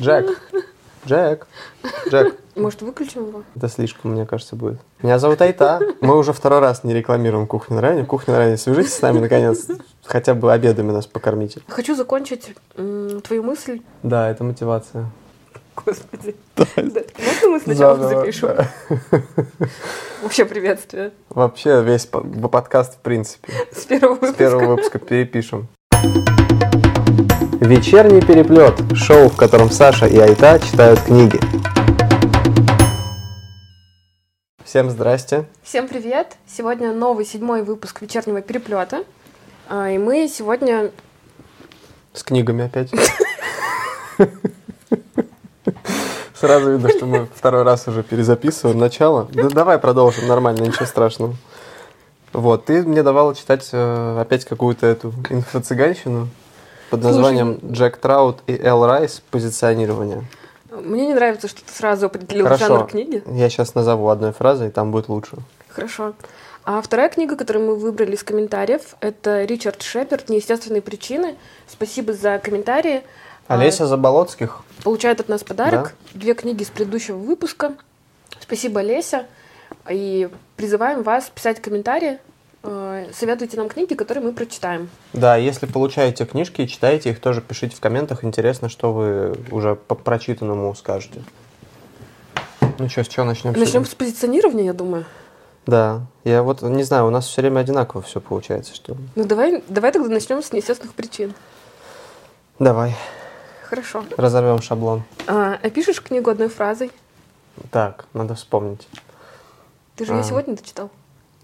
Джек. Джек. Джек. Может, выключим его? Это слишком, мне кажется, будет. Меня зовут Айта. Мы уже второй раз не рекламируем кухню на районе. Кухня на районе, свяжитесь с нами, наконец. Хотя бы обедами нас покормите. Хочу закончить твою мысль. Да, это мотивация. Господи. Да, Можно мы сначала запишем? Вообще приветствие. Вообще весь по- подкаст, в принципе. С первого С выпуска. первого выпуска перепишем. Вечерний переплет. Шоу, в котором Саша и Айта читают книги. Всем здрасте. Всем привет! Сегодня новый седьмой выпуск вечернего переплета. А, И мы сегодня С книгами опять. Сразу видно, что мы второй раз уже перезаписываем начало. Да давай продолжим, нормально, ничего страшного. Вот, ты мне давала читать э, опять какую-то эту инфо-цыганщину под Слушай, названием «Джек Траут и Эл Райс. Позиционирование». Мне не нравится, что ты сразу определил Хорошо. жанр книги. Я сейчас назову одной фразой, и там будет лучше. Хорошо. А вторая книга, которую мы выбрали из комментариев, это Ричард Шеперд «Неестественные причины». Спасибо за комментарии. А, Олеся Заболоцких. Получает от нас подарок. Две книги с предыдущего выпуска. Спасибо, Леся. И призываем вас писать комментарии. Э, Советуйте нам книги, которые мы прочитаем. Да, если получаете книжки и читаете их, тоже пишите в комментах. Интересно, что вы уже по прочитанному скажете. Ну что, с чего начнем? Начнем с позиционирования, я думаю. Да, я вот не знаю, у нас все время одинаково все получается, что. Ну давай, давай тогда начнем с неестественных причин. Давай, Хорошо. разорвем шаблон. А, опишешь книгу одной фразой? Так, надо вспомнить. Ты же ее А. сегодня дочитал.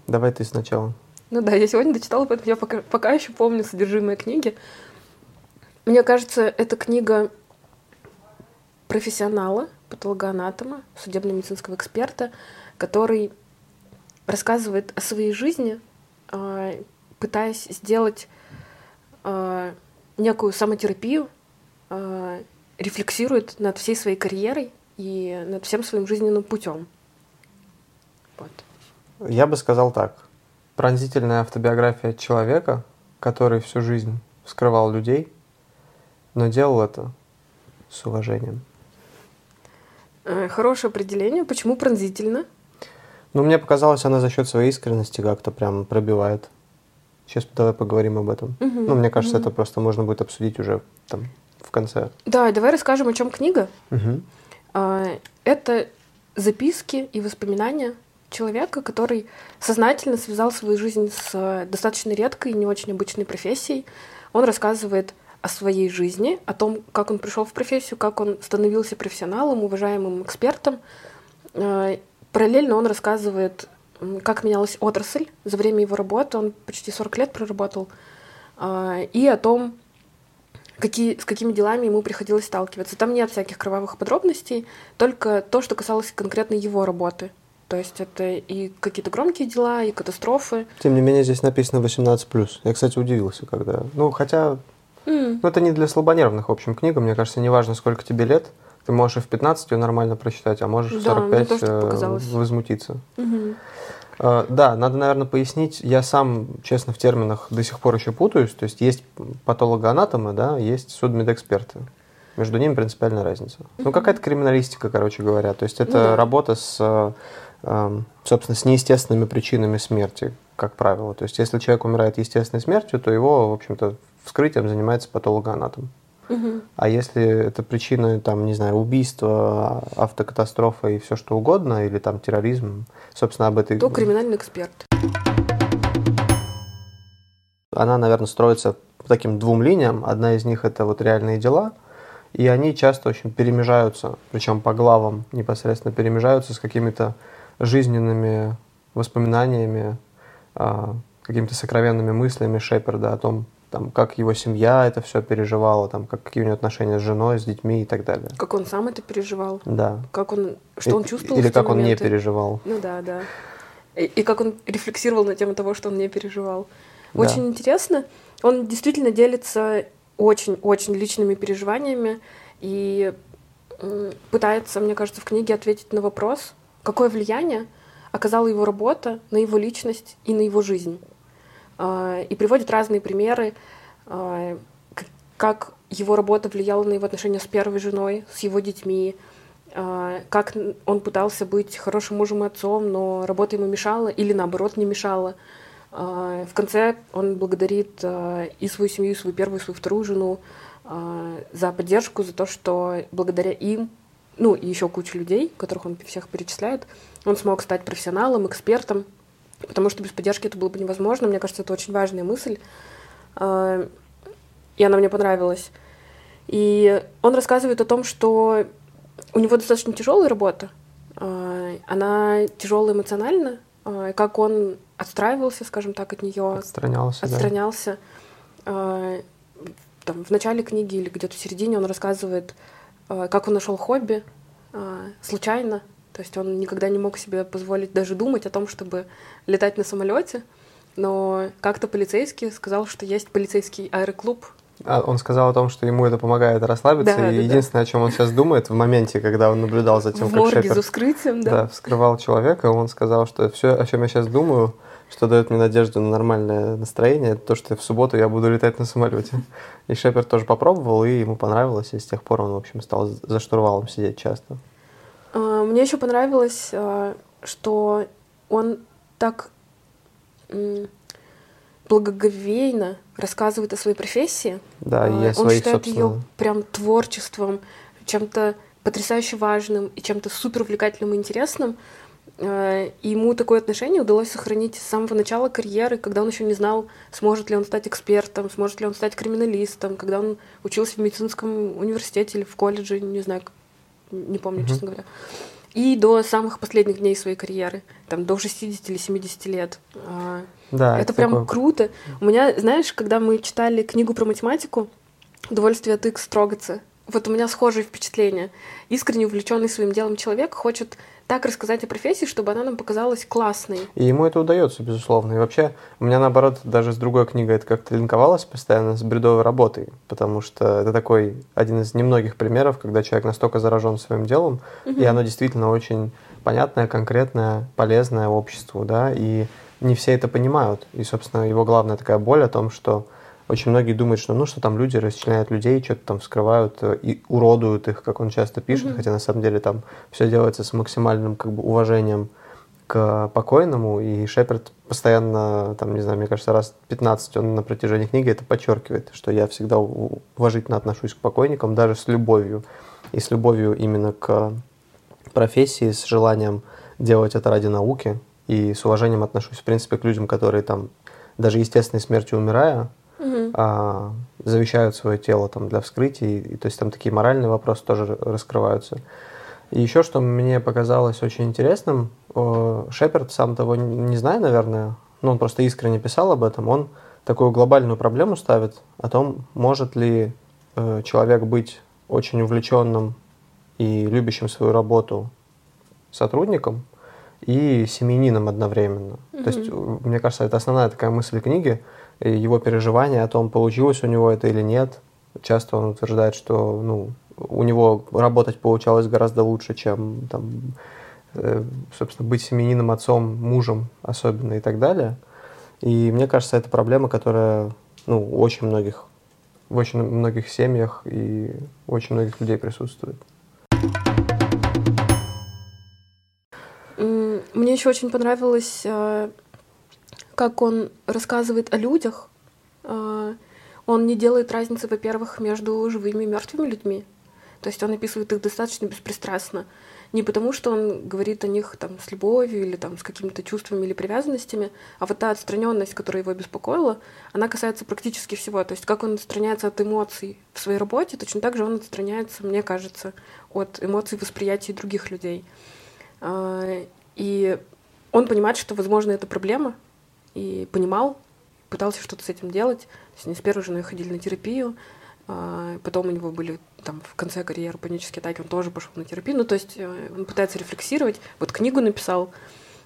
Давай ты сначала. Ну да, я сегодня дочитала, поэтому я пока, пока еще помню содержимое книги. Мне кажется, это книга профессионала, патологоанатома, судебно-медицинского эксперта, который рассказывает о своей жизни, а, пытаясь сделать а, некую самотерапию, а, рефлексирует над всей своей карьерой и над всем своим жизненным путем. Вот. Я бы сказал так. Пронзительная автобиография человека, который всю жизнь вскрывал людей, но делал это с уважением. Э, Хорошее определение. Почему пронзительно? Ну, мне показалось, она за счет своей искренности как-то прям пробивает. Сейчас давай поговорим об этом. Мгм, Ну, мне кажется, мгм. это просто можно будет обсудить уже там в конце. Да, давай расскажем, о чем книга. А, Это записки и воспоминания человека, который сознательно связал свою жизнь с э, достаточно редкой и не очень обычной профессией. Он рассказывает о своей жизни, о том, как он пришел в профессию, как он становился профессионалом, уважаемым экспертом. А, Параллельно он рассказывает, как менялась отрасль за время его работы. Он почти 40 лет проработал. А, И о том, какие, с какими делами ему приходилось сталкиваться. Там нет всяких кровавых подробностей, только то, что касалось конкретно его работы. То есть это и какие-то громкие дела, и катастрофы. Тем не менее, здесь написано 18+. Я, кстати, удивился, когда... Ну, хотя... М, Ну, это не для слабонервных, в общем, книга. Мне кажется, неважно, сколько тебе лет. Ты можешь и в 15 ее нормально прочитать, а можешь в Да, мне 45 тоже так э, возмутиться. Э, Да, надо, наверное, пояснить. Я сам, честно, в терминах до сих пор еще путаюсь. То есть есть патологоанатомы, да, есть судмедэксперты. Между ними принципиальная разница. Ну, какая-то криминалистика, короче говоря. То есть это Ну да. работа с, э, собственно, с неестественными причинами смерти, как правило. То есть если человек умирает естественной смертью, то его, в общем-то, вскрытием занимается патологоанатом. Мгм. А если это причина, там, не знаю, убийства, автокатастрофа и все что угодно, или там терроризм, собственно, об этой... То криминальный эксперт. Она, наверное, строится по таким двум линиям. Одна из них это вот реальные дела, и они часто очень перемежаются, причем по главам непосредственно перемежаются с какими-то жизненными воспоминаниями, а, какими-то сокровенными мыслями Шеперда о том, там, как его семья это все переживала, там, как, какие у него отношения с женой, с детьми и так далее. Как он сам это переживал, Да. как он, что он И- чувствовал Или как он не моменты. переживал. Ну да, да. И, и как он рефлексировал на тему того, что он не переживал. Да. Очень интересно. Он действительно делится очень-очень личными переживаниями и пытается, мне кажется, в книге ответить на вопрос, какое влияние оказала его работа на его личность и на его жизнь. А, И приводит разные примеры, а, как его работа влияла на его отношения с первой женой, с его детьми, э, как он пытался быть хорошим мужем и отцом, но работа ему мешала или наоборот не мешала. В конце он благодарит и свою семью, и свою первую, и свою вторую жену за поддержку, за то, что благодаря им, ну и еще кучу людей, которых он всех перечисляет, он смог стать профессионалом, экспертом, потому что без поддержки это было бы невозможно. Мне кажется, это очень важная мысль, э, и она мне понравилась. И он рассказывает о том, что у него достаточно тяжелая работа, э, она тяжелая эмоционально, э, как он отстраивался, скажем так, от нее, Отстранялся, да. отстранялся. Э, Там, в начале книги или где-то в середине он рассказывает, как он нашел хобби э, случайно. То есть он никогда не мог себе позволить даже думать о том, чтобы летать на самолете. Но как-то полицейский сказал, что есть полицейский аэроклуб. А он сказал о том, что ему это помогает расслабиться, Да, и да, да. единственное, о чем он сейчас думает в моменте, когда он наблюдал за тем, в как морге Шепард за вскрытием, да. да, вскрывал человека, он сказал, что все, о чем я сейчас думаю, что дает мне надежду на нормальное настроение, это то, что в субботу я буду летать на самолете. И Шеперд тоже попробовал, и ему понравилось, и с тех пор он, в общем, стал за штурвалом сидеть часто. А, Мне еще понравилось, а, что он так благоговейно рассказывает о своей профессии. Да, и А, о Он своих, считает ее собственно... прям творчеством, чем-то потрясающе важным и чем-то супер увлекательным и интересным. И ему такое отношение удалось сохранить с самого начала карьеры, когда он еще не знал, сможет ли он стать экспертом, сможет ли он стать криминалистом, когда он учился в медицинском университете или в колледже, не знаю, не помню, Мгм. честно говоря. И до самых последних дней своей карьеры, там до 60 или 70 лет. А, Да, это прям такое- круто. У меня, знаешь, когда мы читали книгу про математику «Удовольствие от X трогаться», вот у меня схожие впечатления. Искренне увлеченный своим делом человек хочет так рассказать о профессии, чтобы она нам показалась классной. И ему это удается, безусловно. И вообще, у меня, наоборот, даже с другой книгой это как-то линковалось постоянно с бредовой работой, потому что это такой один из немногих примеров, когда человек настолько заражен своим делом, и оно действительно очень понятное, конкретное, полезное обществу, да, и не все это понимают. И, собственно, его главная такая боль о том, что очень многие думают, что ну что там люди расчленяют людей, что-то там вскрывают э, и уродуют их, как он часто пишет, Мгм. хотя на самом деле там все делается с максимальным как бы уважением к покойному, и Шеперд постоянно, там, не знаю, мне кажется, раз 15 он на протяжении книги это подчеркивает, что я всегда уважительно отношусь к покойникам, даже с любовью, и с любовью именно к профессии, с желанием делать это ради науки, и с уважением отношусь, в принципе, к людям, которые там, даже естественной смертью умирая, А, завещают свое тело там для вскрытия, и, и то есть там такие моральные вопросы тоже раскрываются. И еще, что мне показалось очень интересным, Шеперд, сам того не зная, наверное, ну, он просто искренне писал об этом, он такую глобальную проблему ставит о том, может ли э, человек быть очень увлеченным и любящим свою работу сотрудником и семьянином одновременно. То есть, мне кажется, это основная такая мысль книги, его переживания о том, получилось у него это или нет. Часто он утверждает, что ну, у него работать получалось гораздо лучше, чем там, э, собственно, быть семьянином, отцом, мужем особенно и так далее. И мне кажется, это проблема, которая ну, очень многих, в очень многих семьях и очень многих людей присутствует. Мне еще очень понравилось, э, как он рассказывает о людях. Э, Он не делает разницы, во-первых, между живыми и мертвыми людьми. То есть он описывает их достаточно беспристрастно. Не потому, что он говорит о них там, с любовью или там, с какими-то чувствами или привязанностями, а вот та отстраненность, которая его беспокоила, она касается практически всего. То есть как он отстраняется от эмоций в своей работе, точно так же он отстраняется, мне кажется, от эмоций восприятия других людей. А, И он понимает, что, возможно, это проблема, и понимал, пытался что-то с этим делать. То есть они с первой женой ходили на терапию, а, потом у него были там в конце карьеры панические атаки, он тоже пошел на терапию. Ну, то есть э, он пытается рефлексировать. Вот книгу написал.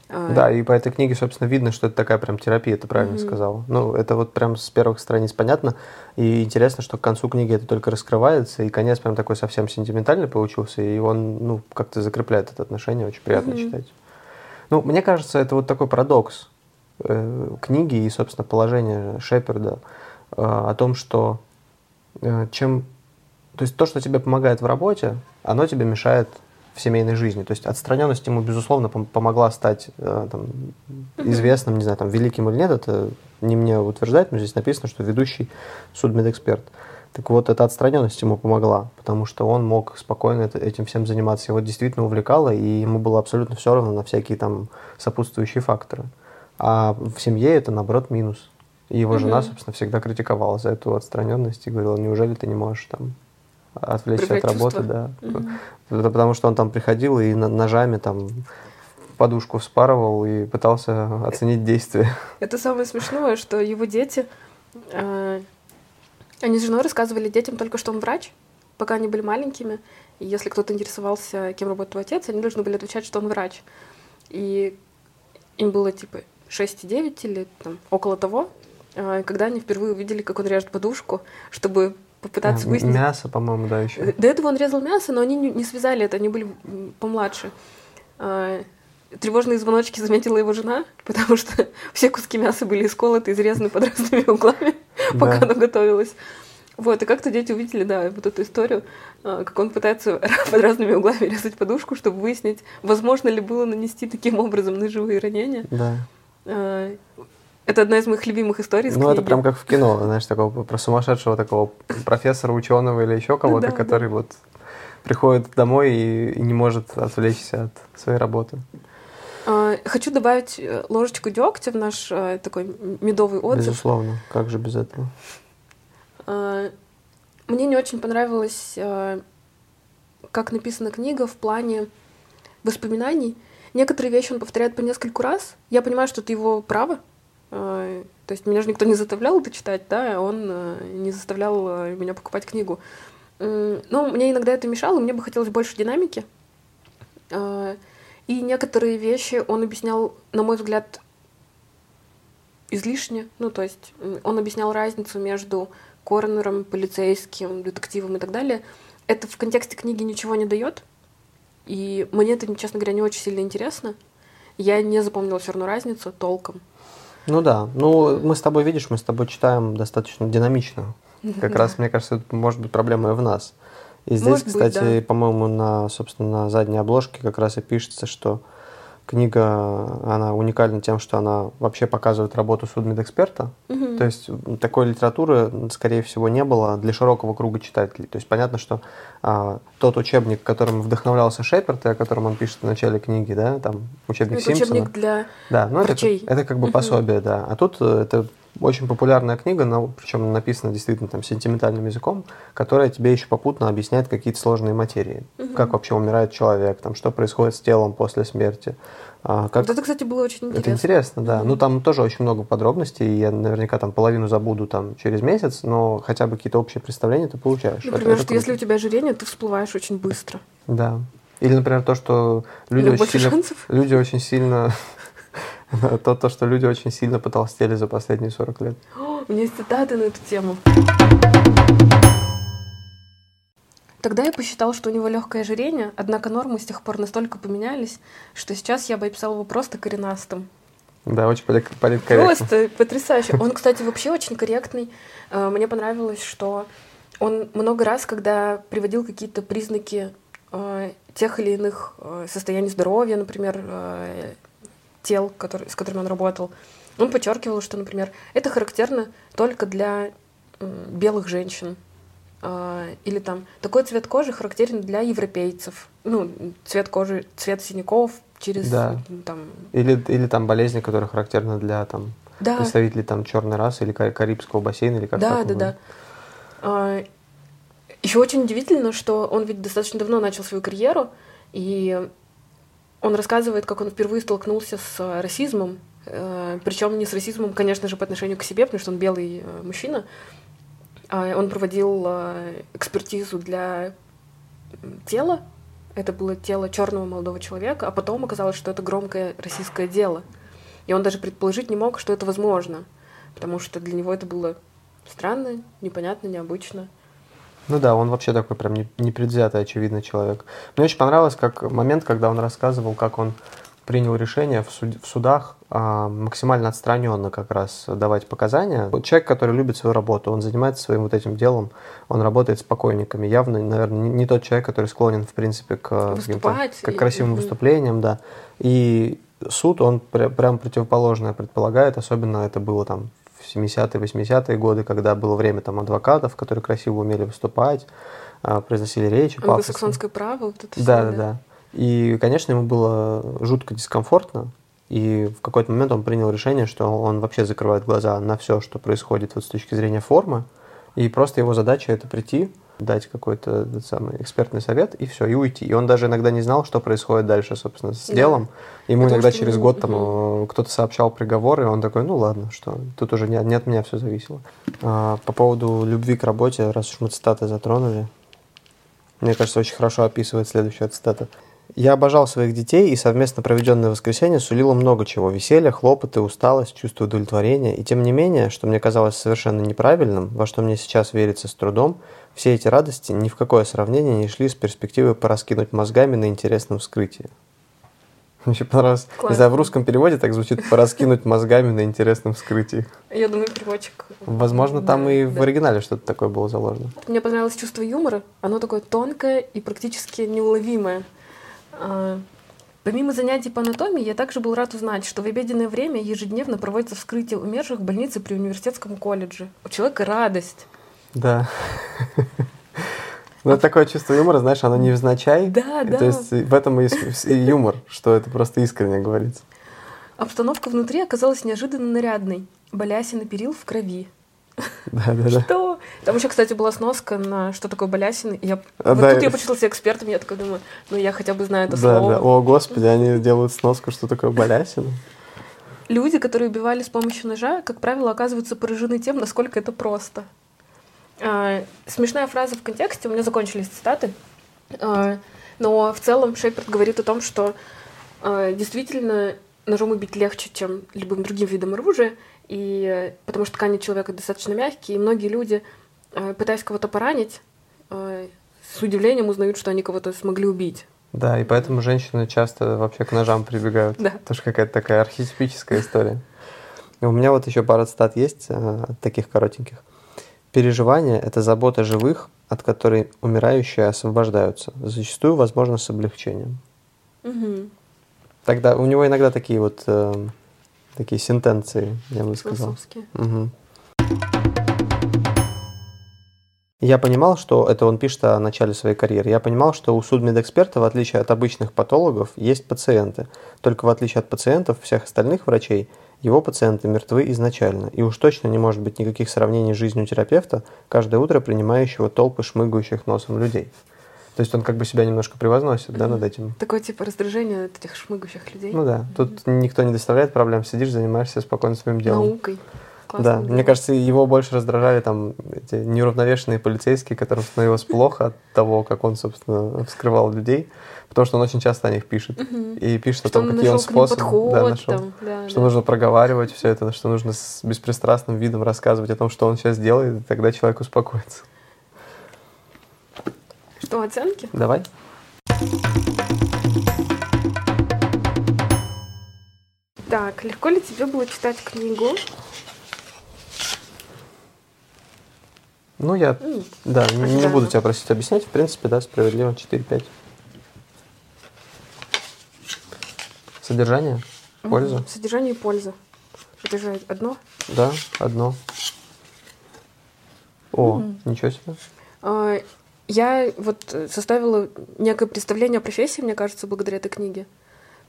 а, Да, и по этой книге, собственно, видно, что это такая прям терапия, ты правильно Мгм. сказала. Ну, это вот прям с первых страниц понятно. И интересно, что к концу книги это только раскрывается, и конец прям такой совсем сентиментальный получился, и он, ну, как-то закрепляет это отношение, очень приятно Мгм. читать. Ну, мне кажется, это вот такой парадокс книги и, собственно, положения Шеперда э, о том, что э, чем то есть то, что тебе помогает в работе, оно тебе мешает в семейной жизни. То есть отстраненность ему, безусловно, помогла стать э, там, известным, не знаю, там, великим или нет, это не мне утверждать, но здесь написано, что ведущий судмедэксперт. Так вот, эта отстраненность ему помогла, потому что он мог спокойно этим всем заниматься. Его действительно увлекало, и ему было абсолютно все равно на всякие там сопутствующие факторы. А в семье это, наоборот, минус. И его жена, собственно, всегда критиковала за эту отстраненность и говорила, неужели ты не можешь там отвлечься от работы, да. Угу. Потому что он там приходил и ножами там подушку вспарывал и пытался оценить действие. Это самое смешное, что его дети, э, они с женой рассказывали детям только, что он врач, пока они были маленькими. И если кто-то интересовался, кем работает твой отец, они должны были отвечать, что он врач. И им было типа 6,9 или там, около того, э, когда они впервые увидели, как он режет подушку, чтобы попытаться а, выяснить. Мясо, по-моему, да, еще. До этого он резал мясо, но они не связали это, они были помладше. А, тревожные звоночки заметила его жена, потому что все куски мяса были исколоты, изрезаны под разными углами, пока оно готовилось. Вот, и как-то дети увидели, да, вот эту историю, а, как он пытается под разными углами резать подушку, чтобы выяснить, возможно ли было нанести таким образом ножевые ранения. Да. Это одна из моих любимых историй. Ну, это прям как в кино, знаешь, такого про сумасшедшего такого профессора, ученого или еще кого-то, да, который да. вот приходит домой и, и не может отвлечься от своей работы. А, хочу добавить э, ложечку дегтя в наш э, такой медовый отзыв. Безусловно, как же без этого? А, мне не очень понравилось, э, как написана книга в плане воспоминаний. Некоторые вещи он повторяет по нескольку раз. Я понимаю, что это его право, а, то есть меня же никто не заставлял это читать, да, он э, не заставлял э, меня покупать книгу. Но мне иногда это мешало, мне бы хотелось больше динамики. И некоторые вещи он объяснял, на мой взгляд, излишне. Ну, то есть он объяснял разницу между коронером, полицейским, детективом и так далее. Это в контексте книги ничего не дает. И мне это, честно говоря, не очень сильно интересно. Я не запомнила все равно разницу толком. Ну да. Ну, мы с тобой, видишь, мы с тобой читаем достаточно динамично. Как раз, мне кажется, это может быть проблема и в нас. И здесь, может кстати, да. по-моему, на, собственно, на задней обложке как раз и пишется, что Книга, она уникальна тем, что она вообще показывает работу судмедэксперта. Угу. То есть такой литературы, скорее всего, не было для широкого круга читателей. То есть понятно, что а, тот учебник, которым вдохновлялся Шеперт, и о котором он пишет в начале книги, да, там учебник это Симпсона. Учебник для да, ну врачей. Это, это как бы угу. пособие, да. А тут э, это очень популярная книга, но причем написана действительно там сентиментальным языком, которая тебе еще попутно объясняет какие-то сложные материи. Угу. Как вообще умирает человек, там, что происходит с телом после смерти. А, как... Вот это, кстати, было очень интересно. Это интересно, да. Угу. Ну, там тоже очень много подробностей, я наверняка там половину забуду там через месяц, но хотя бы какие-то общие представления ты получаешь. Например, это, что это если у тебя ожирение, ты всплываешь очень быстро. Да. Или, например, то, что люди, очень сильно, люди очень сильно то, то, что люди очень сильно потолстели за последние 40 лет. О, у меня есть цитаты на эту тему. Тогда я посчитал, что у него легкое ожирение, однако нормы с тех пор настолько поменялись, что сейчас я бы описал его просто коренастым. Да, очень политкорректно. Просто потрясающе. Он, кстати, вообще очень корректный. Э, мне понравилось, что он много раз, когда приводил какие-то признаки э, тех или иных э, состояний здоровья, например, тел, который, с которыми он работал, он подчеркивал, что, например, это характерно только для белых женщин. А, или там такой цвет кожи характерен для европейцев. Ну, цвет кожи, цвет синяков через да. там. Или, или там болезни, которые характерны для там да. представителей там черной расы или Карибского бассейна или как Да, да, да. А, еще очень удивительно, что он ведь достаточно давно начал свою карьеру, и он рассказывает, как он впервые столкнулся с э, расизмом, э, причем не с расизмом, конечно же, по отношению к себе, потому что он белый э, мужчина. А он проводил экспертизу для тела. Это было тело черного молодого человека, а потом оказалось, что это громкое российское дело. И он даже предположить не мог, что это возможно, потому что для него это было странно, непонятно, необычно. Ну да, он вообще такой прям непредвзятый, очевидный человек. Мне очень понравилось как момент, когда он рассказывал, как он принял решение в, суд, в судах а, максимально отстраненно как раз давать показания. Человек, который любит свою работу, он занимается своим вот этим делом, он работает с покойниками. Явно, наверное, не, не тот человек, который склонен, в принципе, к, к красивым и... выступлениям, да. И суд, он пр прям противоположное предполагает, особенно это было там в 70-е, 80-е годы, когда было время там адвокатов, которые красиво умели выступать, а, произносили речи. Англосаксонское право, вот это все. Да, да, да. И, конечно, ему было жутко дискомфортно, и в какой-то момент он принял решение, что он вообще закрывает глаза на все, что происходит вот с точки зрения формы, и просто его задача это прийти, дать какой-то самый экспертный совет и все, и уйти. И он даже иногда не знал, что происходит дальше, собственно, с да. делом. Ему Потому иногда через год там угу. кто-то сообщал приговор, и он такой, ну ладно, что тут уже не, не от меня все зависело. А, по поводу любви к работе, раз уж мы цитаты затронули, мне кажется, очень хорошо описывает следующая цитата. Я обожал своих детей, и совместно проведенное воскресенье сулило много чего. Веселье, хлопоты, усталость, чувство удовлетворения. И тем не менее, что мне казалось совершенно неправильным, во что мне сейчас верится с трудом, все эти радости ни в какое сравнение не шли с перспективой пораскинуть мозгами на интересном вскрытии. Мне еще понравилось. Не знаю, в русском переводе так звучит «пораскинуть мозгами на интересном вскрытии». Я думаю, переводчик... Возможно, там да, и да. в оригинале что-то такое было заложено. Мне понравилось чувство юмора. Оно такое тонкое и практически неуловимое. А, помимо занятий по анатомии, я также был рад узнать, что в обеденное время ежедневно проводится вскрытие умерших в больнице при университетском колледже. У человека радость. Да. Ну, такое чувство юмора, знаешь, оно невзначай. Да, да. То есть в этом и юмор, что это просто искренне говорится. Обстановка внутри оказалась неожиданно нарядной. Балясины перил в крови. Да, да, да. Что? Там еще, кстати, была сноска на что такое балясины. Я... А, вот да, тут я почувствовала экспертом, я такая думаю, ну я хотя бы знаю это да, слово. Да. О, господи, они делают сноску, что такое балясины. Люди, которые убивали с помощью ножа, как правило, оказываются поражены тем, насколько это просто. А, смешная фраза в контексте, у меня закончились цитаты, а, но в целом Шеперд говорит о том, что а, действительно ножом убить легче, чем любым другим видом оружия, и потому что ткани человека достаточно мягкие, и многие люди, э, пытаясь кого-то поранить, э, с удивлением узнают, что они кого-то смогли убить. Да, и поэтому женщины часто вообще к ножам прибегают. Да. Тоже какая-то такая архетипическая история. У меня вот еще пара цитат есть, э, таких коротеньких. Переживание – это забота живых, от которой умирающие освобождаются, зачастую, возможно, с облегчением. Угу. Тогда у него иногда такие вот такие сентенции, я бы сказал. Угу. Я понимал, что это он пишет о начале своей карьеры. Я понимал, что у судмедэксперта, в отличие от обычных патологов, есть пациенты. Только в отличие от пациентов всех остальных врачей, его пациенты мертвы изначально. И уж точно не может быть никаких сравнений с жизнью терапевта, каждое утро принимающего толпы шмыгающих носом людей. То есть он как бы себя немножко превозносит, mm-hmm. да, над этим. Такое типа раздражение от этих шмыгающих людей. Ну да, тут mm-hmm. никто не доставляет проблем, сидишь, занимаешься спокойно своим делом. Наукой. Классно, да, мне кажется, его больше раздражали там эти неуравновешенные полицейские, которым становилось плохо от того, как он, собственно, вскрывал людей, потому что он очень часто о них пишет. Угу. И пишет что о том, какие он способы да, нашел. Там, да, что да. нужно проговаривать все это, что нужно с беспристрастным видом рассказывать о том, что он сейчас делает, и тогда человек успокоится. Что, оценки? Давай. Так, легко ли тебе было читать книгу? Ну, я, mm. да, не, не буду тебя просить объяснять. В принципе, да, справедливо. 4-5. Содержание? Польза? Mm-hmm. Содержание и польза. Это же одно? Да, одно. О, mm-hmm. ничего себе. А, я вот составила некое представление о профессии, мне кажется, благодаря этой книге.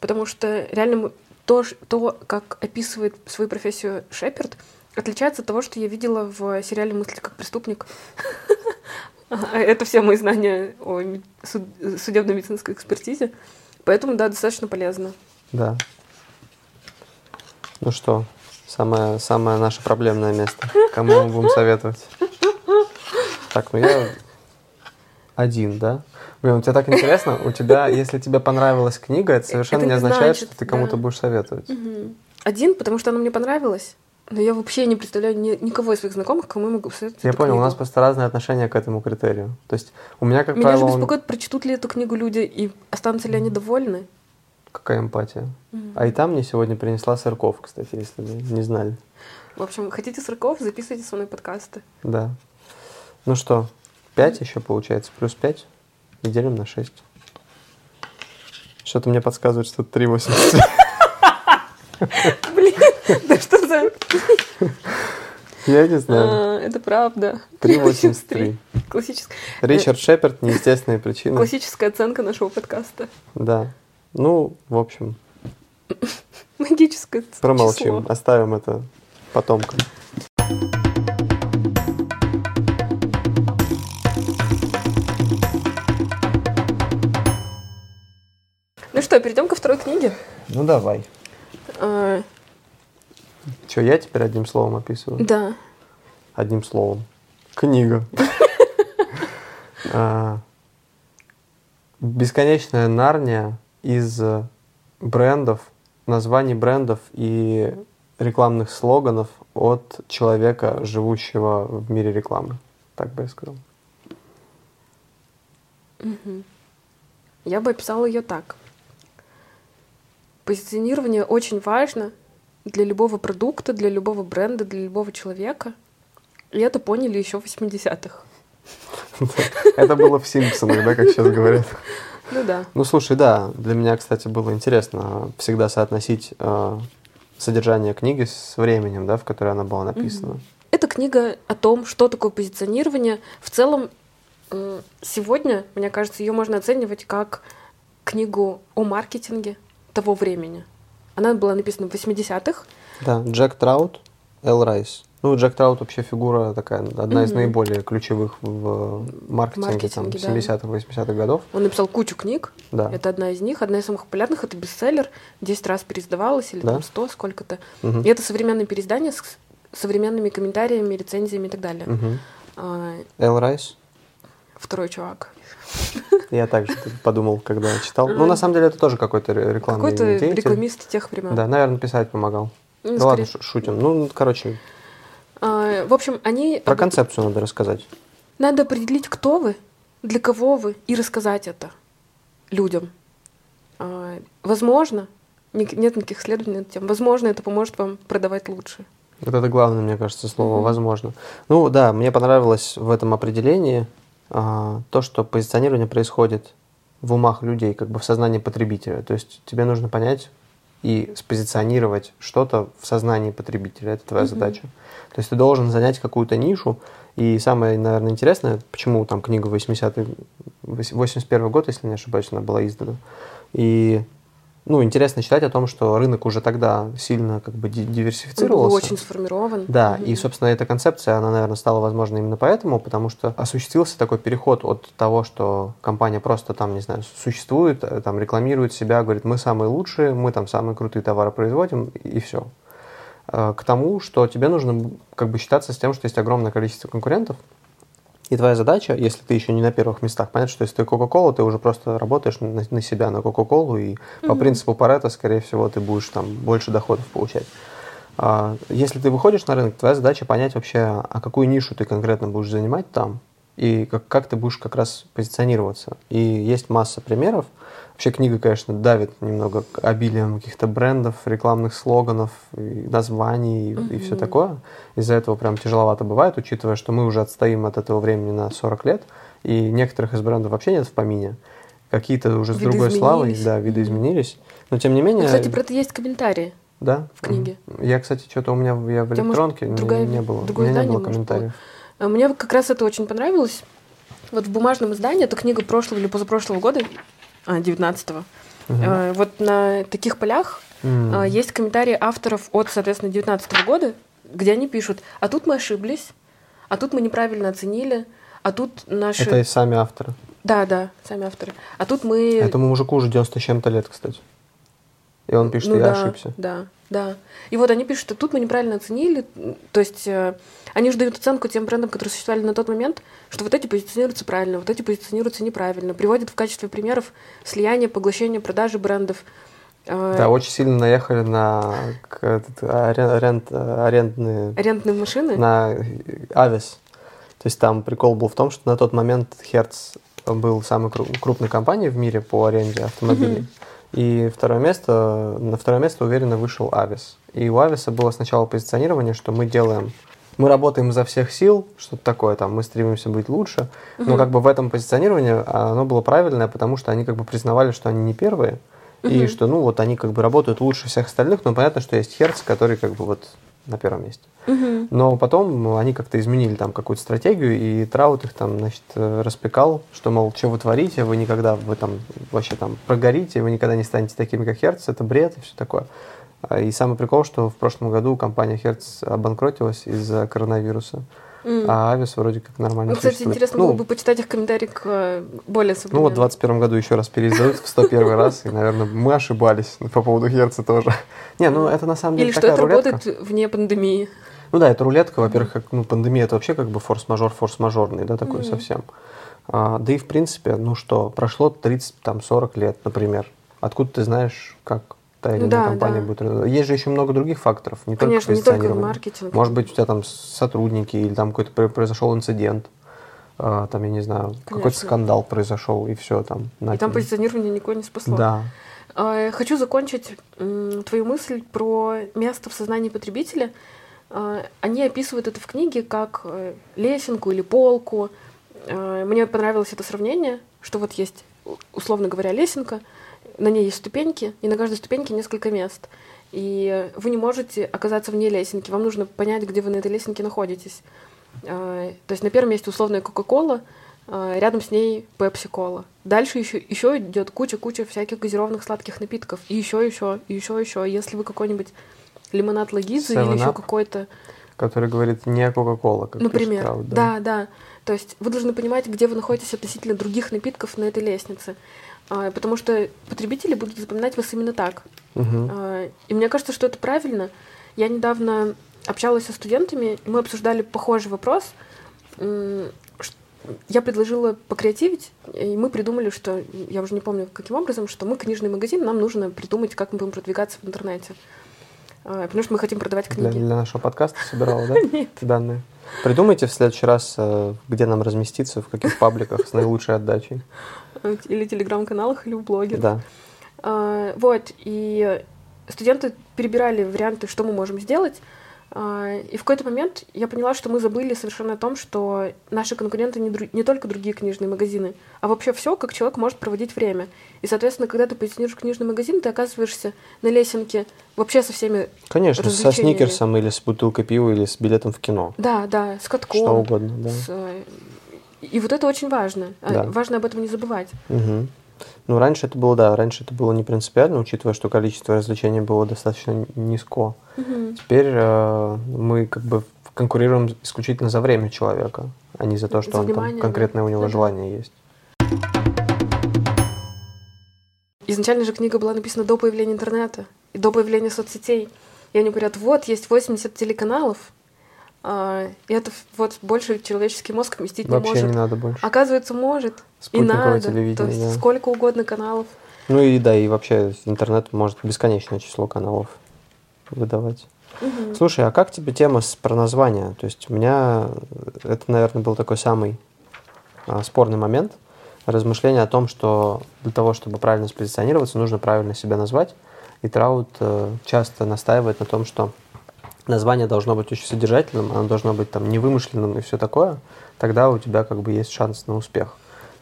Потому что реально то, то как описывает свою профессию Шеперд, отличается от того, что я видела в сериале «Мысли как преступник». Это все мои знания о судебно-медицинской экспертизе. Поэтому, да, достаточно полезно. Да. Ну что, самое, самое наше проблемное место. Кому мы будем советовать? Так, ну я один, да? Блин, у тебя так интересно, у тебя, если тебе понравилась книга, это совершенно это не, не означает, значит, что ты кому-то да. будешь советовать. Угу. Один, потому что она мне понравилась. Но я вообще не представляю ни, никого из своих знакомых, кому я могу посоветовать. Я понял, книгу. у нас просто разное отношение к этому критерию. То есть у меня, как меня правило... Меня же беспокоит, он... прочтут ли эту книгу люди и останутся ли они довольны. какая эмпатия. А и там мне сегодня принесла сырков, кстати, если вы не знали. В общем, хотите сырков, записывайте со мной подкасты. Да. Ну что, 5 еще получается, плюс 5 и делим на 6. Что-то мне подсказывает, что это 3,80. Блин, да что за... Я не знаю. А, Это правда. 3,83. Классическая, Ричард Шеперд, неестественные причины. классическая оценка нашего подкаста. Да. Ну, в общем, Магическое промолчим, число. оставим это потомкам. Что, перейдем ко второй книге. Ну, давай. А, Что, я теперь одним словом описываю? Да. Одним словом. Книга. А, Бесконечная нарния из брендов, названий брендов и рекламных слоганов от человека, живущего в мире рекламы. Так бы я сказал. Я бы описала ее так. Позиционирование очень важно для любого продукта, для любого бренда, для любого человека. И это поняли еще в 80-х. Это было в Симпсонах, да, как сейчас говорят. Ну да. Ну, слушай, да, для меня, кстати, было интересно всегда соотносить э, содержание книги с временем, да, в которое она была написана. Это книга о том, что такое позиционирование. В целом, м, сегодня, мне кажется, ее можно оценивать как книгу о маркетинге того времени. Она была написана в 80-х. Да, Джек Траут, Эл Райс. Ну, Джек Траут вообще фигура такая, одна из Мгм. наиболее ключевых в маркетинге, там, Маркетинге, да. 70-х, 80-х годов. Он написал кучу книг. Да. Это одна из них. Одна из самых популярных. Это бестселлер. 10 раз переиздавалась или Да. там 100, сколько-то. Мгм. И это современное переиздание с современными комментариями, рецензиями и так далее. Мгм. А, Эл Райс. второй чувак. Я также подумал, когда читал. Ну, на самом деле, это тоже какой-то ре- рекламный Какой-то рекламист тех времен. Да, наверное, писать помогал. Ну, да ладно, шу- шутим. Ну, короче, А, в общем, они... про концепцию надо рассказать. Надо определить, кто вы, для кого вы, и рассказать это людям. А, Возможно, нет никаких исследований на эту тему, возможно, это поможет вам продавать лучше. Вот это главное, мне кажется, слово Мгм. «возможно». Ну да, мне понравилось в этом определении а, то, что позиционирование происходит в умах людей, как бы в сознании потребителя. То есть тебе нужно понять и спозиционировать что-то в сознании потребителя. Это твоя Мгм. задача. То есть ты должен занять какую-то нишу. И самое, наверное, интересное, почему там книга 80 81 год, если не ошибаюсь, она была издана. И ну, интересно читать о том, что рынок уже тогда сильно как бы ди- Он был диверсифицировался. очень сформирован. Да, Мгм. и, собственно, эта концепция, она, наверное, стала возможна именно поэтому, потому что осуществился такой переход от того, что компания просто там, не знаю, существует, э, там рекламирует себя, говорит, мы самые лучшие, мы там самые крутые товары производим, и все. К тому, что тебе нужно как бы считаться с тем, что есть огромное количество конкурентов, и твоя задача, если ты еще не на первых местах, понятно, что если ты Coca-Cola, ты уже просто работаешь на, на себя, на Coca-Cola, и по Мгм. принципу Паретта, скорее всего, ты будешь там больше доходов получать. А, Если ты выходишь на рынок, твоя задача понять вообще, а какую нишу ты конкретно будешь занимать там, и как, как ты будешь как раз позиционироваться. И есть масса примеров. Вообще книга, конечно, давит немного к обилием каких-то брендов, рекламных слоганов, и названий и, и все такое. Из-за этого прям тяжеловато бывает, учитывая, что мы уже отстоим от этого времени на 40 лет, и некоторых из брендов вообще нет в помине. Какие-то уже с другой славой, да, виды Мгм. изменились. Но тем не Ну, менее... Кстати, про это есть комментарии. Да? в книге. Я, кстати, что-то у меня в- я в может, электронке не- было. у меня не было комментариев. А Мне как раз это очень понравилось. Вот в бумажном издании, это книга прошлого или позапрошлого года, а, 19-го. Мгм. Э, Вот на таких полях а, есть комментарии авторов от, соответственно, 19 года, где они пишут, а тут мы ошиблись, а тут мы неправильно оценили, а тут наши... Это и сами авторы. Да, да, сами авторы. А тут мы... Этому мужику уже 90 с чем-то лет, кстати. И он пишет, Ну я да, ошибся. Да, да. И вот они пишут, что тут мы неправильно оценили. То есть э, они же дают оценку тем брендам, которые существовали на тот момент, что вот эти позиционируются правильно, вот эти позиционируются неправильно. Приводят в качестве примеров слияние, поглощение, продажи брендов. Э, Да, очень сильно наехали на этот, арен- арен- арендные, Арендные машины. на Авис. То есть там прикол был в том, что на тот момент Hertz был самой кру- крупной компанией в мире по аренде автомобилей. И второе место, на второе место уверенно вышел Авис. И у Ависа было сначала позиционирование, что мы делаем мы работаем изо всех сил, что-то такое, там, мы стремимся быть лучше, но Мгм. как бы в этом позиционировании а, оно было правильное, потому что они как бы признавали, что они не первые, и Мгм. что, ну, вот они как бы работают лучше всех остальных, но понятно, что есть Херц, который как бы вот на первом месте. Мгм. Но потом ну, они как-то изменили там какую-то стратегию, и Траут их там, значит, э, распекал, что, мол, что вы творите, вы никогда, вы там вообще там прогорите, вы никогда не станете такими, как Херц, это бред и все такое. А, И самый прикол, что в прошлом году компания Hertz обанкротилась из-за коронавируса, М. а Авис вроде как нормально Ну, кстати, интересно ну, было бы почитать их комментарий к э, более ну вот в 2021 году еще раз переиздают в 101 раз, и, наверное, мы ошибались по поводу Hertz тоже. Не, ну это на самом деле Или что это работает вне пандемии. Ну да, это рулетка, во-первых, как, ну, пандемия это вообще как бы форс-мажор, форс-мажорный, да, такой совсем. А, да и в принципе, ну что, прошло 30-40 лет, например. Откуда ты знаешь, как та или Ну иная да, компания да. будет? Есть же еще много других факторов, не Конечно, только не только маркетинг. Может быть, у тебя там сотрудники или там какой-то пр- произошел инцидент, а, там, я не знаю, какой-то скандал произошел, и все там. на И там позиционирование никого не спасло. Да. А, Хочу закончить твою мысль про место в сознании потребителя. А, Они описывают это в книге как э, лесенку или полку. Мне понравилось это сравнение, что вот есть, условно говоря, лесенка, на ней есть ступеньки, и на каждой ступеньке несколько мест. И вы не можете оказаться вне лесенки, вам нужно понять, где вы на этой лесенке находитесь. А, То есть на первом месте условная Кока-Кола, а, рядом с ней Пепси-Кола. Дальше еще, еще идет куча-куча всяких газированных сладких напитков. И еще, еще, и еще, еще. Если вы какой-нибудь лимонад Лагизы или 7 еще какой-то Который говорит не Кока-Кола, как Например, Траут, да, да. То есть вы должны понимать, где вы находитесь относительно других напитков на этой лестнице. А, Потому что потребители будут запоминать вас именно так. А, И мне кажется, что это правильно. Я недавно общалась со студентами, и мы обсуждали похожий вопрос. Я предложила покреативить, и мы придумали, что, я уже не помню каким образом, что мы книжный магазин, нам нужно придумать, как мы будем продвигаться в интернете. А, Потому что мы хотим продавать Для, книги. для нашего подкаста собирала, да? Нет. данные. Придумайте в следующий раз, э, где нам разместиться, в каких пабликах с наилучшей отдачей. Или телеграм-каналах, или в блоге. Да. А, Вот, и студенты перебирали варианты, что мы можем сделать. А, И в какой-то момент я поняла, что мы забыли совершенно о том, что наши конкуренты не, дру- не только другие книжные магазины, а вообще все, как человек может проводить время. И, соответственно, когда ты позиционируешь книжный магазин, ты оказываешься на лесенке вообще со всеми... Конечно, со сникерсом или с бутылкой пива или с билетом в кино. Да, да, с катком. Что угодно, да. с, э, И вот это очень важно. А, Да. Важно об этом не забывать. Мгм. Ну, раньше это было, да, раньше это было не принципиально, учитывая, что количество развлечений было достаточно низко. Мгм. Теперь э, мы как бы конкурируем исключительно за время человека, а не за то, что За он там внимание, конкретное у него да. желание есть. Изначально же книга была написана до появления интернета и до появления соцсетей. И они говорят, вот, есть 80 телеканалов, а, и это вот больше человеческий мозг вместить не Вообще может. не надо больше. Оказывается, может. И Спутниковое надо. телевидение, То есть да. сколько угодно каналов. Ну и да, и вообще интернет может бесконечное число каналов выдавать. Мгм. Слушай, а как тебе тема с, про название? То есть у меня э, это, наверное, был такой самый а, спорный момент. Размышление о том, что для того, чтобы правильно спозиционироваться, нужно правильно себя назвать. И Траут э, часто настаивает на том, что название должно быть очень содержательным, оно должно быть там невымышленным и все такое. Тогда у тебя как бы есть шанс на успех.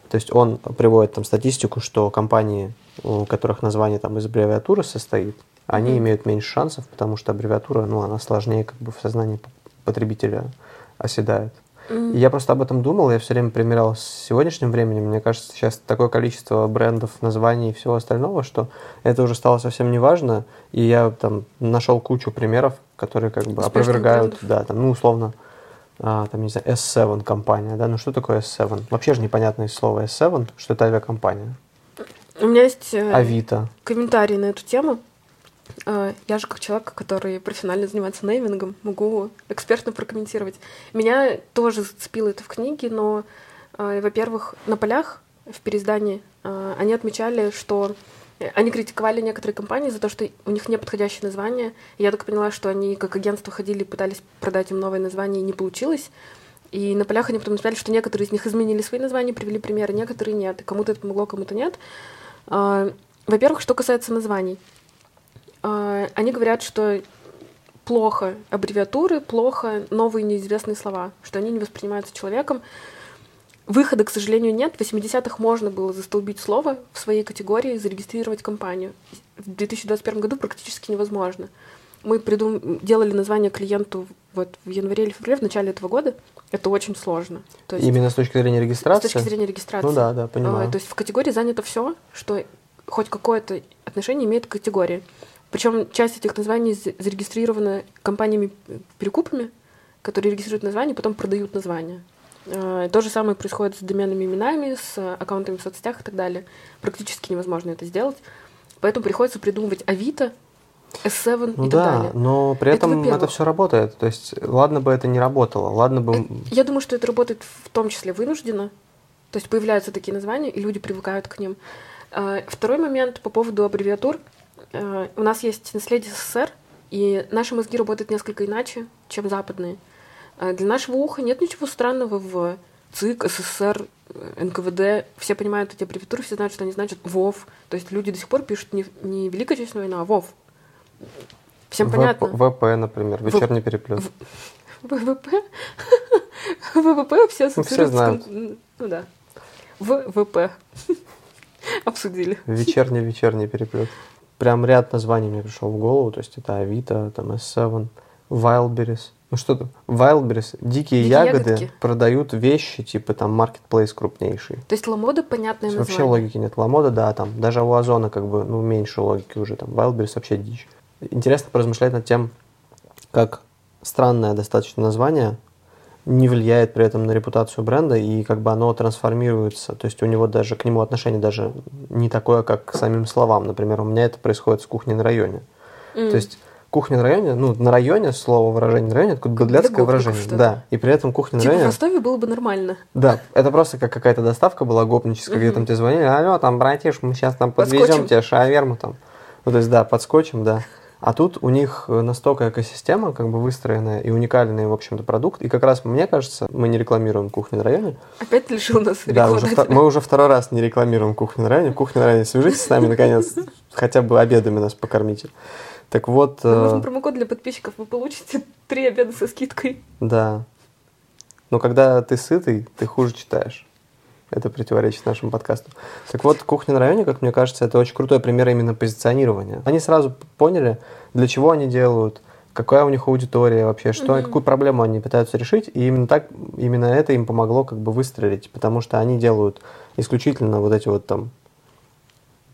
То есть он приводит там статистику, что компании, у которых название там из аббревиатуры состоит, они Мгм. имеют меньше шансов, потому что аббревиатура, ну, она сложнее как бы в сознании потребителя оседает. И я просто об этом думал, я все время примерял с сегодняшним временем. Мне кажется, сейчас такое количество брендов, названий и всего остального, что это уже стало совсем не важно. И я там нашел кучу примеров, которые как бы Успешных опровергают, брендов. да, там, ну, условно, а, там, не знаю, S7 компания, да, ну что такое S7? Вообще же непонятное слово S7, что это авиакомпания. У меня есть э, Авито. комментарий на эту тему. Э, Я же как человек, который профессионально занимается неймингом, могу экспертно прокомментировать. Меня тоже зацепило это в книге, но, э, во-первых, на полях в переиздании э, они отмечали, что э, они критиковали некоторые компании за то, что у них неподходящее название. И я так поняла, что они как агентство ходили, пытались продать им новое название, и не получилось. И на полях они потом написали, что некоторые из них изменили свои названия, привели примеры, некоторые нет. И кому-то это помогло, кому-то нет. А, Во-первых, что касается названий. А, они говорят, что плохо аббревиатуры, плохо новые неизвестные слова, что они не воспринимаются человеком. Выхода, к сожалению, нет. В 80-х можно было застолбить слово в своей категории, зарегистрировать компанию. В 2021 году практически невозможно. Мы придум... делали название клиенту вот в январе или феврале, в начале этого года. Это очень сложно. То есть, Именно с точки зрения регистрации? С точки зрения регистрации. Ну да, да, понимаю. А, то есть в категории занято все, что хоть какое-то отношение имеет к категории. Причем часть этих названий зарегистрирована компаниями-перекупами, которые регистрируют названия, потом продают названия. А, то же самое происходит с доменными именами, с аккаунтами в соцсетях и так далее. Практически невозможно это сделать. Поэтому приходится придумывать Авито, S7 ну и да, так далее. но при этом это, это все работает. То есть, ладно бы это не работало, ладно бы... Э, я думаю, что это работает в том числе вынужденно. То есть появляются такие названия, и люди привыкают к ним. Второй момент по поводу аббревиатур. А, у нас есть наследие СССР, и наши мозги работают несколько иначе, чем западные. А, для нашего уха нет ничего странного в ЦИК, СССР, НКВД. Все понимают эти аббревиатуры, все знают, что они значат ВОВ. То есть люди до сих пор пишут не, не Великая Отечественная война, а ВОВ. Всем понятно. ВП, например, вечерний в... переплет. ВВП? ВВП все ассоциируются... Ну, все знают. Ну да. ВВП. Обсудили. Вечерний-вечерний переплет. Прям ряд названий мне пришел в голову. То есть это Авито, там S7, Wildberries. Ну что то Wildberries, дикие, дикие ягоды ягодки. продают вещи, типа там marketplace крупнейший. То есть Ламода понятное название? Вообще логики нет. Ламода, да, там даже у Озона как бы, ну, меньше логики уже. Там Wildberries вообще дичь. Интересно поразмышлять над тем, как странное достаточно название не влияет при этом на репутацию бренда, и как бы оно трансформируется. То есть у него даже к нему отношение даже не такое, как к самим словам. Например, у меня это происходит с кухней на районе. Mm. То есть кухня на районе, ну, на районе, слово выражение на районе, это гадляцкое выражение. Да, и при этом кухня типа на районе... в Ростове было бы нормально. Да, это просто как какая-то доставка была гопническая, где там тебе звонили, алло, там, братиш, мы сейчас там подвезем тебе шаверму там. Ну, то есть, да, подскочим, да. А тут у них настолько экосистема как бы выстроенная и уникальный, в общем-то, продукт. И как раз, мне кажется, мы не рекламируем кухню на районе. Опять лишил нас Да, уже мы уже второй раз не рекламируем кухню на районе. Кухня на районе, свяжитесь с нами, наконец. Хотя бы обедами нас покормите. Так вот... Мы можем э, промокод для подписчиков, вы получите три обеда со скидкой. Да. Но когда ты сытый, ты хуже читаешь. Это противоречит нашему подкасту. Так вот, кухня на районе, как мне кажется, это очень крутой пример именно позиционирования. Они сразу поняли, для чего они делают, какая у них аудитория вообще, что, mm-hmm. какую проблему они пытаются решить, и именно так, именно это им помогло как бы выстрелить, потому что они делают исключительно вот эти вот там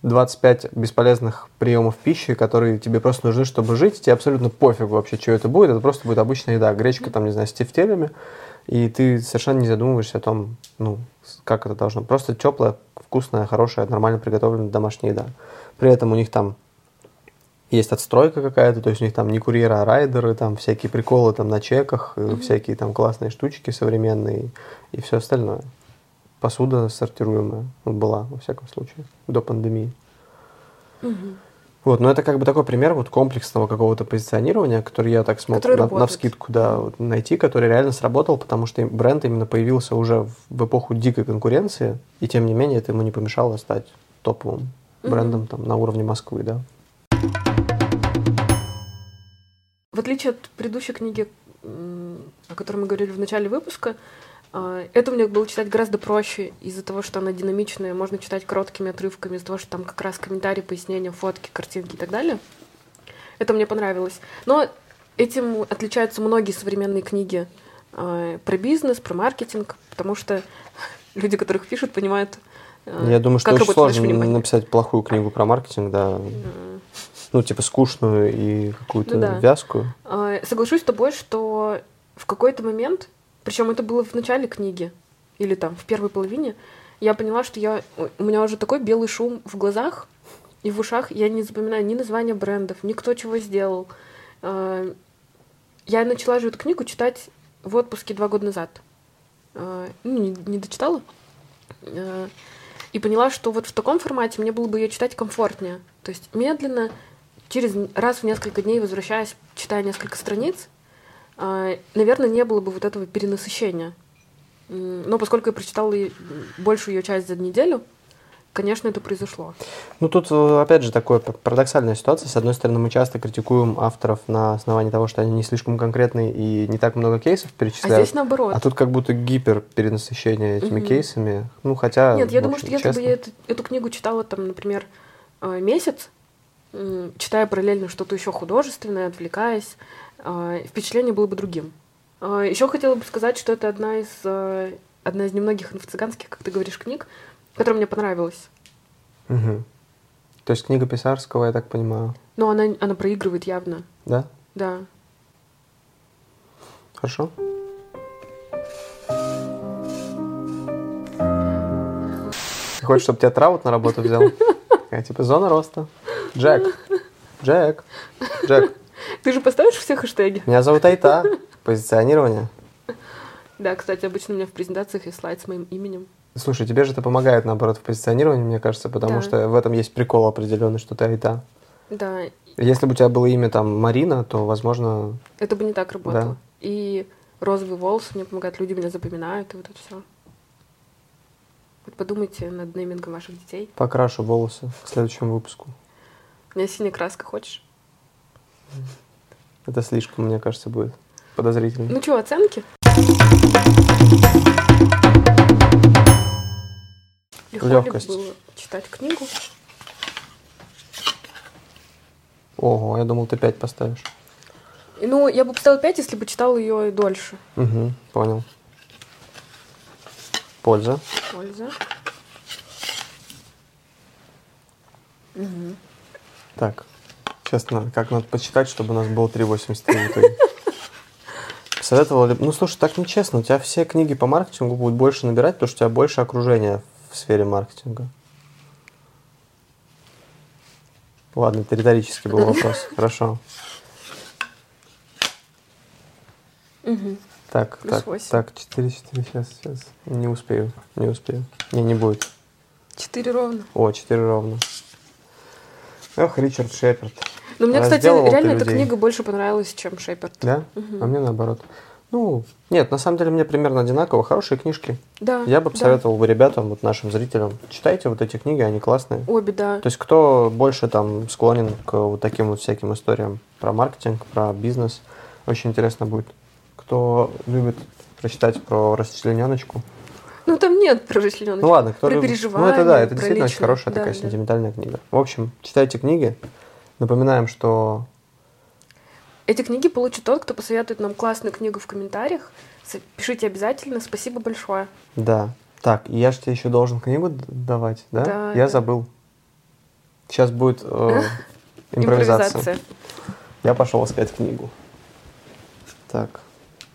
25 бесполезных приемов пищи, которые тебе просто нужны, чтобы жить, тебе абсолютно пофиг вообще, что это будет, это просто будет обычная еда, гречка там, не знаю, с тефтелями, и ты совершенно не задумываешься о том, ну, как это должно. Просто теплая, вкусная, хорошая, нормально приготовленная домашняя еда. При этом у них там есть отстройка какая-то, то есть у них там не курьеры, а райдеры, там всякие приколы там на чеках, mm-hmm. всякие там классные штучки современные и все остальное. Посуда сортируемая ну, была, во всяком случае, до пандемии. Mm-hmm. Вот, но это как бы такой пример вот комплексного какого-то позиционирования, который я так смог на, на вскидку да, вот, найти, который реально сработал, потому что бренд именно появился уже в эпоху дикой конкуренции, и тем не менее это ему не помешало стать топовым брендом mm-hmm. там, на уровне Москвы, да. В отличие от предыдущей книги, о которой мы говорили в начале выпуска, это мне было читать гораздо проще из-за того, что она динамичная, можно читать короткими отрывками, из-за того, что там как раз комментарии, пояснения, фотки, картинки и так далее. Это мне понравилось. Но этим отличаются многие современные книги э, про бизнес, про маркетинг, потому что люди, которых пишут, понимают, э, Я думаю, что очень сложно написать плохую книгу про маркетинг, да. Mm. Ну, типа скучную и какую-то ну, да. вязкую. Соглашусь с тобой, что в какой-то момент причем это было в начале книги, или там в первой половине, я поняла, что я, у меня уже такой белый шум в глазах и в ушах, я не запоминаю ни названия брендов, ни кто чего сделал. А, я начала же эту книгу читать в отпуске два года назад. А, ну, не, не дочитала. А, и поняла, что вот в таком формате мне было бы ее читать комфортнее. То есть медленно, через раз в несколько дней возвращаясь, читая несколько страниц, наверное, не было бы вот этого перенасыщения. Но поскольку я прочитала большую ее часть за неделю, конечно, это произошло. Ну, тут, э, опять же, такая парадоксальная ситуация. С одной стороны, мы часто критикуем авторов на основании того, что они не слишком конкретные и не так много кейсов А перечисляют. здесь наоборот. А тут как будто гипер перенасыщение этими Мгм. кейсами. Ну, хотя... Нет, я думаю, что если честно. бы я эту, эту книгу читала, там, например, э, месяц, читая параллельно что-то еще художественное, отвлекаясь, впечатление было бы другим. Еще хотела бы сказать, что это одна из, э, одна из немногих инфо-цыганских, как ты говоришь, книг, которая мне понравилась. Мгм. То есть книга Писарского, я так понимаю, Но она, она проигрывает явно, да? да. Хорошо? Ты хочешь, чтобы тебя Траут на работу взял? Такая, типа, зона роста. Джек. Джек. Джек. Ты же поставишь все хэштеги? Меня зовут Айта. Позиционирование. Да, кстати, обычно у меня в презентациях есть слайд с моим именем. Слушай, тебе же это помогает, наоборот, в позиционировании, мне кажется, потому Да. что в этом есть прикол определенный, что ты Айта. Да, Если бы у тебя было имя там Марина, то, возможно, это бы не так работало. Да. И розовые волосы мне помогают, люди меня запоминают, и вот это все. Вот подумайте над неймингом ваших детей. покрашу волосы к следующему выпуску. У меня синяя краска, хочешь? Это слишком, мне кажется, будет подозрительно. Ну что, оценки? Легко ли Лёгкость. было читать книгу? Ого, я думал, ты 5 поставишь. И, Ну, я бы поставила 5, если бы читала ее дольше. Угу, понял. Польза. Польза. Мгм. Так, надо, как надо почитать, чтобы у нас было 3,83 в итоге. Посоветовал ли... Ну, слушай, так нечестно. У тебя все книги по маркетингу будут больше набирать, потому что у тебя больше окружения в сфере маркетинга. Ладно, это риторический был вопрос. Хорошо. Мгм. Так, Плюс так, восемь. так, 4, 4, сейчас, сейчас. Не успею, не успею. Не, не будет. Четыре ровно. О, 4 ровно. Эх, Ричард Шеперд. Но мне, кстати, реально эта людей. книга больше понравилась, чем Шеперд. Да? Мгм. А мне наоборот. Ну, нет, на самом деле мне примерно одинаково. Хорошие книжки. Да. Я бы да. посоветовал бы ребятам, вот нашим зрителям, читайте вот эти книги, они классные. Обе, да. То есть кто больше там склонен к вот таким вот всяким историям про маркетинг, про бизнес, очень интересно будет. Кто любит прочитать про расчлененочку. Ну, там нет про расчленёночку. Ну ладно, кто Про любит. переживания, Ну это да, это действительно очень личное. хорошая Да, такая да. сентиментальная книга. В общем, читайте книги. Напоминаем, что Эти книги получит тот, кто посоветует нам классную книгу в комментариях. Пишите обязательно. Спасибо большое. Да. Так, я же тебе еще должен книгу давать, да? Да, я да. забыл. Сейчас будет э, импровизация. Я пошел искать книгу. Так.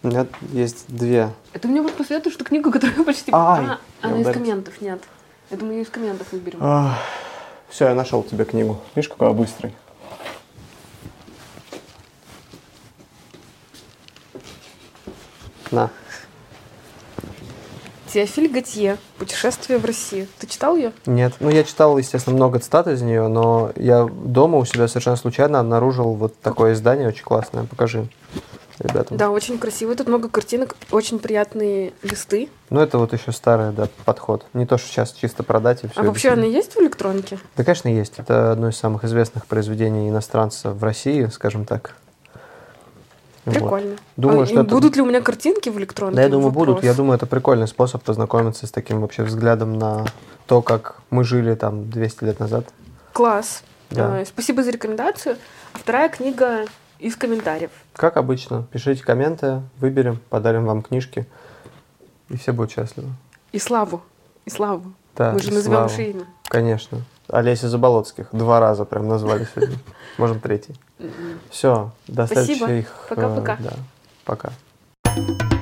У меня есть две. Это мне вот посоветуешь, что книгу, которую почти... Ай, а, я она из ударился. комментов, нет. Я думаю, ее из комментов выберем. Все, я нашел тебе книгу. Видишь, какой я быстрый. На. Теофиль Готье. Путешествие в Россию. Ты читал ее? Нет. Ну, я читал, естественно, много цитат из нее, но я дома у себя совершенно случайно обнаружил вот такое издание очень классное. Покажи ребятам. Да, очень красиво. Тут много картинок, очень приятные листы. Ну, это вот еще старый, да, подход. Не то, что сейчас чисто продать и все. а вообще она есть в электронике? Да, конечно, есть. Это одно из самых известных произведений иностранца в России, скажем так. Вот. Прикольно. Думаю, А что это- Будут ли у меня картинки в электронике? Да, я думаю, Вопрос. будут. Я думаю, это прикольный способ познакомиться с таким вообще взглядом на то, как мы жили там 200 лет назад. Класс. Да. А, Спасибо за рекомендацию. А вторая книга из комментариев. Как обычно, пишите комменты, выберем, подарим вам книжки, и все будут счастливы. И славу. И славу. Да, Мы же назовем ваше имя. Конечно. Олеся Заболоцких. Два раза прям назвали сегодня. Можем третий. Все, до Спасибо. следующих... э, Пока-пока. Да, пока.